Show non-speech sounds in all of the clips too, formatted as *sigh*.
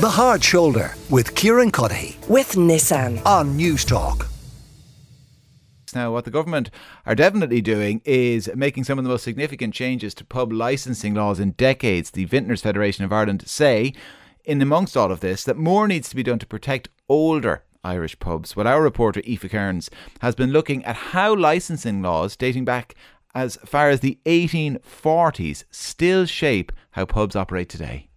The Hard Shoulder with Kieran Cuddihy with Nissan on Newstalk. Now, what the government are definitely doing is making some of the most significant changes to pub licensing laws in decades. The Vintners Federation of Ireland say, in amongst all of this, that more needs to be done to protect older Irish pubs. Well, our reporter Aoife Kearns has been looking at how licensing laws dating back as far as the 1840s still shape how pubs operate today.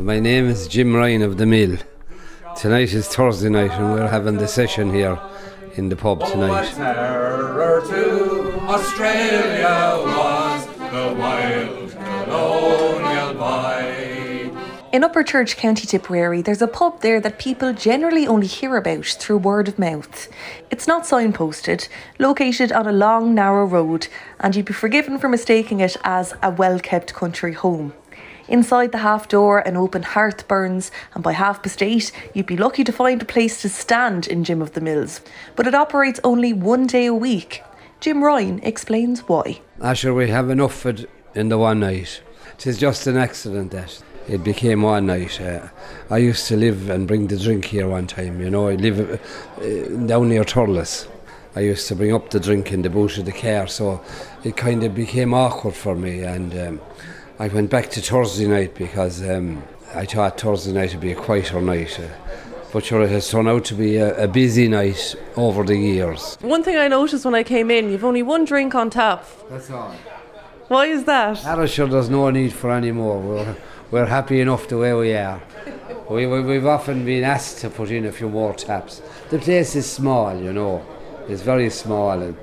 My name is Jim Ryan of the Mill. Tonight is Thursday night and we're having the session here in the pub tonight. terror to Australia was the wild colonial bite. In Upperchurch, County Tipperary, there's a pub there that people generally only hear about through word of mouth. It's not signposted, located on a long, narrow road, and you'd be forgiven for mistaking it as a well kept country home. Inside the half door, an open hearth burns, and by half past eight, you'd be lucky to find a place to stand in Jim of the Mills. But it operates only one day a week. Jim Ryan explains why. Asher, we have enough it in the one night. Tis just an accident that it became one night. Uh, I used to live and bring the drink here one time, you know. I live uh, down near Thurles. I used to bring up the drink in the boot of the car, so it kind of became awkward for me. And um, I went back to Thursday night because um, I thought Thursday night would be a quieter night. Uh, but sure, it has turned out to be a, a, busy night over the years. One thing I noticed when I came in, you've only one drink on tap. That's all. Why is that? That sure there's no need for any more. We're, we're happy enough the way we are. We, we, we've often been asked to put in a few more taps. The place is small, you know. It's very small and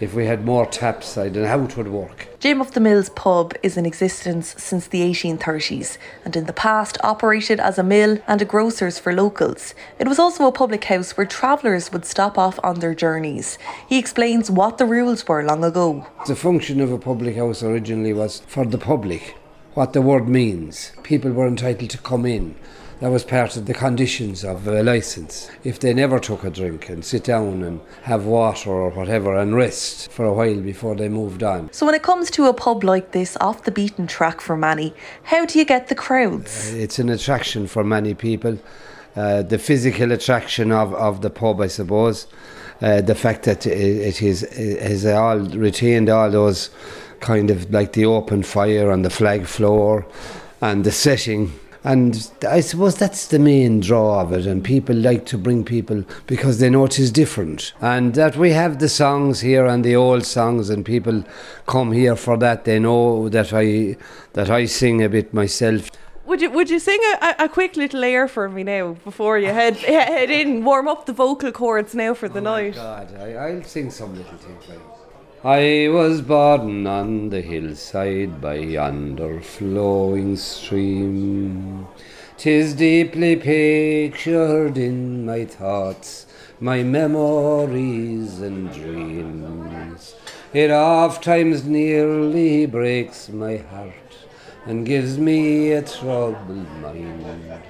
if we had more taps, I don't know how it would work. Jim of the Mills pub is in existence since the 1830s and in the past operated as a mill and a grocer's for locals. It was also a public house where travellers would stop off on their journeys. He explains what the rules were long ago. The function of a public house originally was for the public, what the word means. People were entitled to come in that was part of the conditions of a license. If they never took a drink and sit down and have water or whatever and rest for a while before they moved on. So, when it comes to a pub like this, off the beaten track for many, how do you get the crowds? Uh, it's an attraction for many people. Uh, the physical attraction of, of the pub, I suppose. Uh, the fact that it, it is it has all retained all those kind of like the open fire and the flag floor and the setting and I suppose that's the main draw of it, and people like to bring people because they know it is different. And that we have the songs here and the old songs, and people come here for that. They know that I that I sing a bit myself. Would you would you sing a, a quick little air for me now before you head *laughs* head in, warm up the vocal cords now for the oh night? God, I, I'll sing some little things like. I was born on the hillside by yonder flowing stream. Tis deeply pictured in my thoughts, my memories and dreams. It oft times nearly breaks my heart and gives me a troubled mind.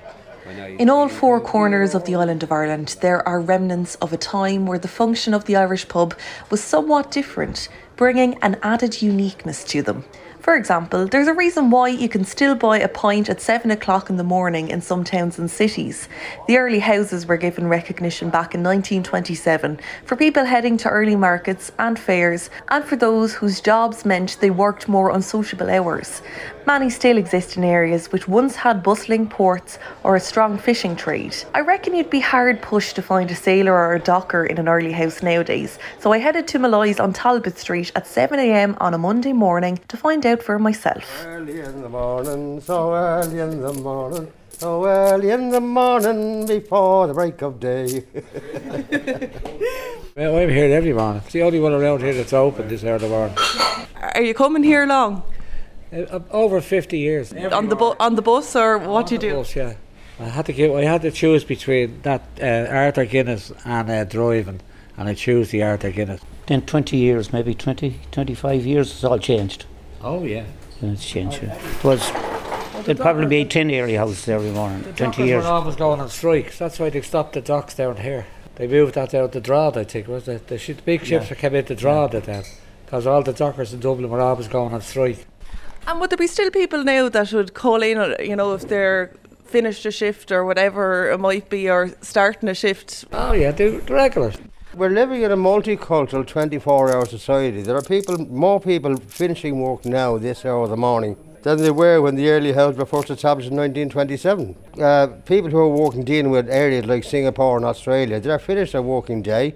In all four corners of the island of Ireland, there are remnants of a time where the function of the Irish pub was somewhat different, bringing an added uniqueness to them. For example, there's a reason why you can still buy a pint at 7 o'clock in the morning in some towns and cities. The early houses were given recognition back in 1927 for people heading to early markets and fairs, and for those whose jobs meant they worked more unsociable hours. Many still exist in areas which once had bustling ports or a strong fishing trade. I reckon you'd be hard pushed to find a sailor or a docker in an early house nowadays, so I headed to Molloy's on Talbot Street at 7am on a Monday morning to find out for myself. Early in the morning, so early in the morning, so early in the morning before the break of day. *laughs* well, I'm here every morning. It's the only one around here that's open this hour of the morning. Are you coming here long? Uh, over 50 years. on the bu- on the bus or what do you do? Bus, yeah. I had to give, I had to choose between that uh, Arthur Guinness and uh, driving, and I choose the Arthur Guinness. Then 20 years, maybe 20, 25 years, it's all changed. Oh yeah, yeah it's changed. Yeah. It was. Well, the There'd probably be 10 area houses every morning. The 20 years. were was going on strikes. That's why they stopped the docks down here. They moved that down to Drogheda, I think. Was it the, the big ships yeah. that came into Drogheda yeah. then? Because all the dockers in Dublin were always going on strike. And would there be still people now that would call in, you know, if they're finished a shift or whatever it might be, or starting a shift? Oh yeah, the, the regulars. We're living in a multicultural 24 hour society. There are people, more people finishing work now this hour of the morning than there were when the early houses were first established in 1927. Uh, people who are working dealing with areas like Singapore and Australia, they're finished their working day.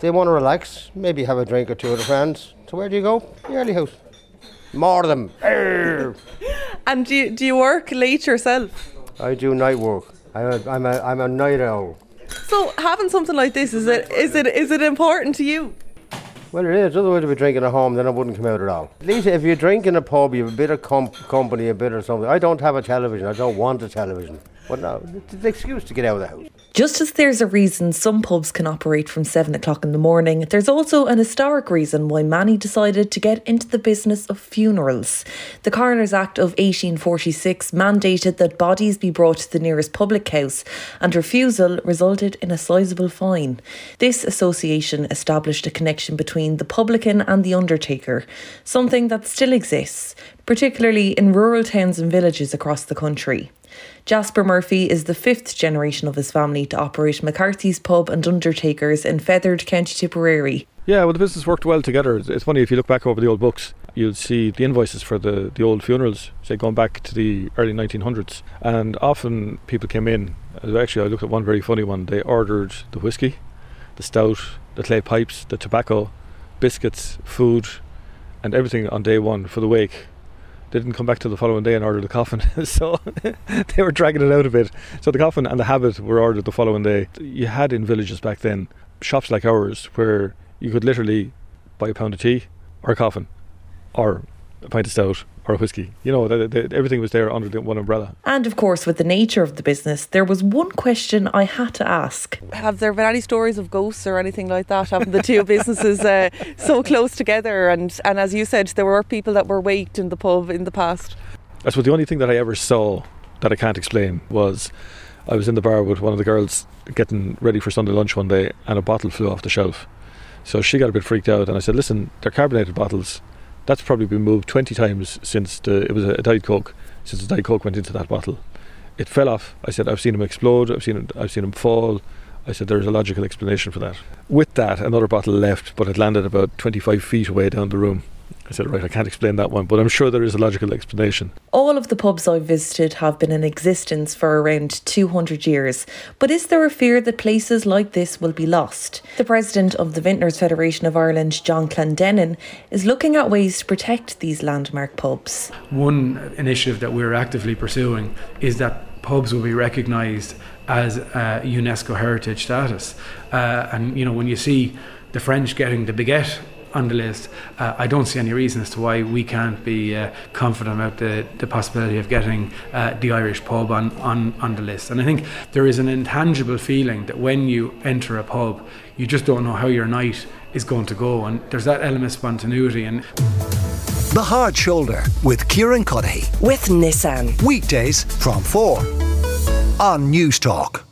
They want to relax, maybe have a drink or two with their friends. So where do you go? The early house. More of them. *laughs* And do you, do you work late yourself? I do night work. I'm a, I'm a, I'm a night owl. So having something like this is it is it is it important to you? Well, it is. Otherwise, if you're drinking at home, then I wouldn't come out at all. Lisa, if you drink in a pub, you have a bit of com- company, a bit of something. I don't have a television. I don't want a television. But no, it's an excuse to get out of the house. Just as there's a reason some pubs can operate from 7 o'clock in the morning, there's also an historic reason why many decided to get into the business of funerals. The Coroners Act of 1846 mandated that bodies be brought to the nearest public house, and refusal resulted in a sizable fine. This association established a connection between the publican and the undertaker, something that still exists, particularly in rural towns and villages across the country. Jasper Murphy is the fifth generation of his family to operate McCarthy's Pub and Undertakers in Fethard, County Tipperary. Yeah, well, the business worked well together. It's- It's funny if you look back over the old books, you'll see the invoices for the, the old funerals, say going back to the early 1900s. And often people came in. uh, Actually, I looked at one very funny one. They ordered the whiskey, the stout, the clay pipes, the tobacco, biscuits, food, and everything on day one for the wake. They didn't come back till the following day and order the coffin, *laughs* so *laughs* they were dragging it out a bit. So the coffin and the habit were ordered the following day. You had in villages back then shops like ours where you could literally buy a pound of tea or a coffin or a pint of stout or whiskey. You know, th th everything was there under the one umbrella. And of course, with the nature of the business, there was one question I had to ask. Have there been any stories of ghosts or anything like that? Having the two *laughs* businesses uh, so close together, and and as you said, there were people that were waked in the pub in the past. I suppose the only thing that I ever saw that I can't explain was I was in the bar with one of the girls getting ready for Sunday lunch one day and a bottle flew off the shelf. So she got a bit freaked out and I said, Listen, they're carbonated bottles. That's probably been moved 20 times since the, it was a, Diet Coke, since the Diet Coke went into that bottle. It fell off. I said, I've seen them explode, I've seen, it, I've seen them fall. I said, there's a logical explanation for that. With that, another bottle left, but it landed about 25 feet away down the room. I said, right, I can't explain that one, but I'm sure there is a logical explanation. All of the pubs I've visited have been in existence for around 200 years, but is there a fear that places like this will be lost? The president of the Vintners Federation of Ireland, John Clendenin, is looking at ways to protect these landmark pubs. One initiative that we're actively pursuing is that pubs will be recognised as uh, UNESCO heritage status. Uh, and you know, when you see the French getting the baguette on the list, uh, I don't see any reason as to why we can't be uh, confident about the, the possibility of getting uh, the Irish pub on, on, on the list. And I think there is an intangible feeling that when you enter a pub, you just don't know how your night is going to go. And there's that element of spontaneity. And The Hard Shoulder with Kieran Cuddihy. With Nissan. Weekdays from 4 on Newstalk.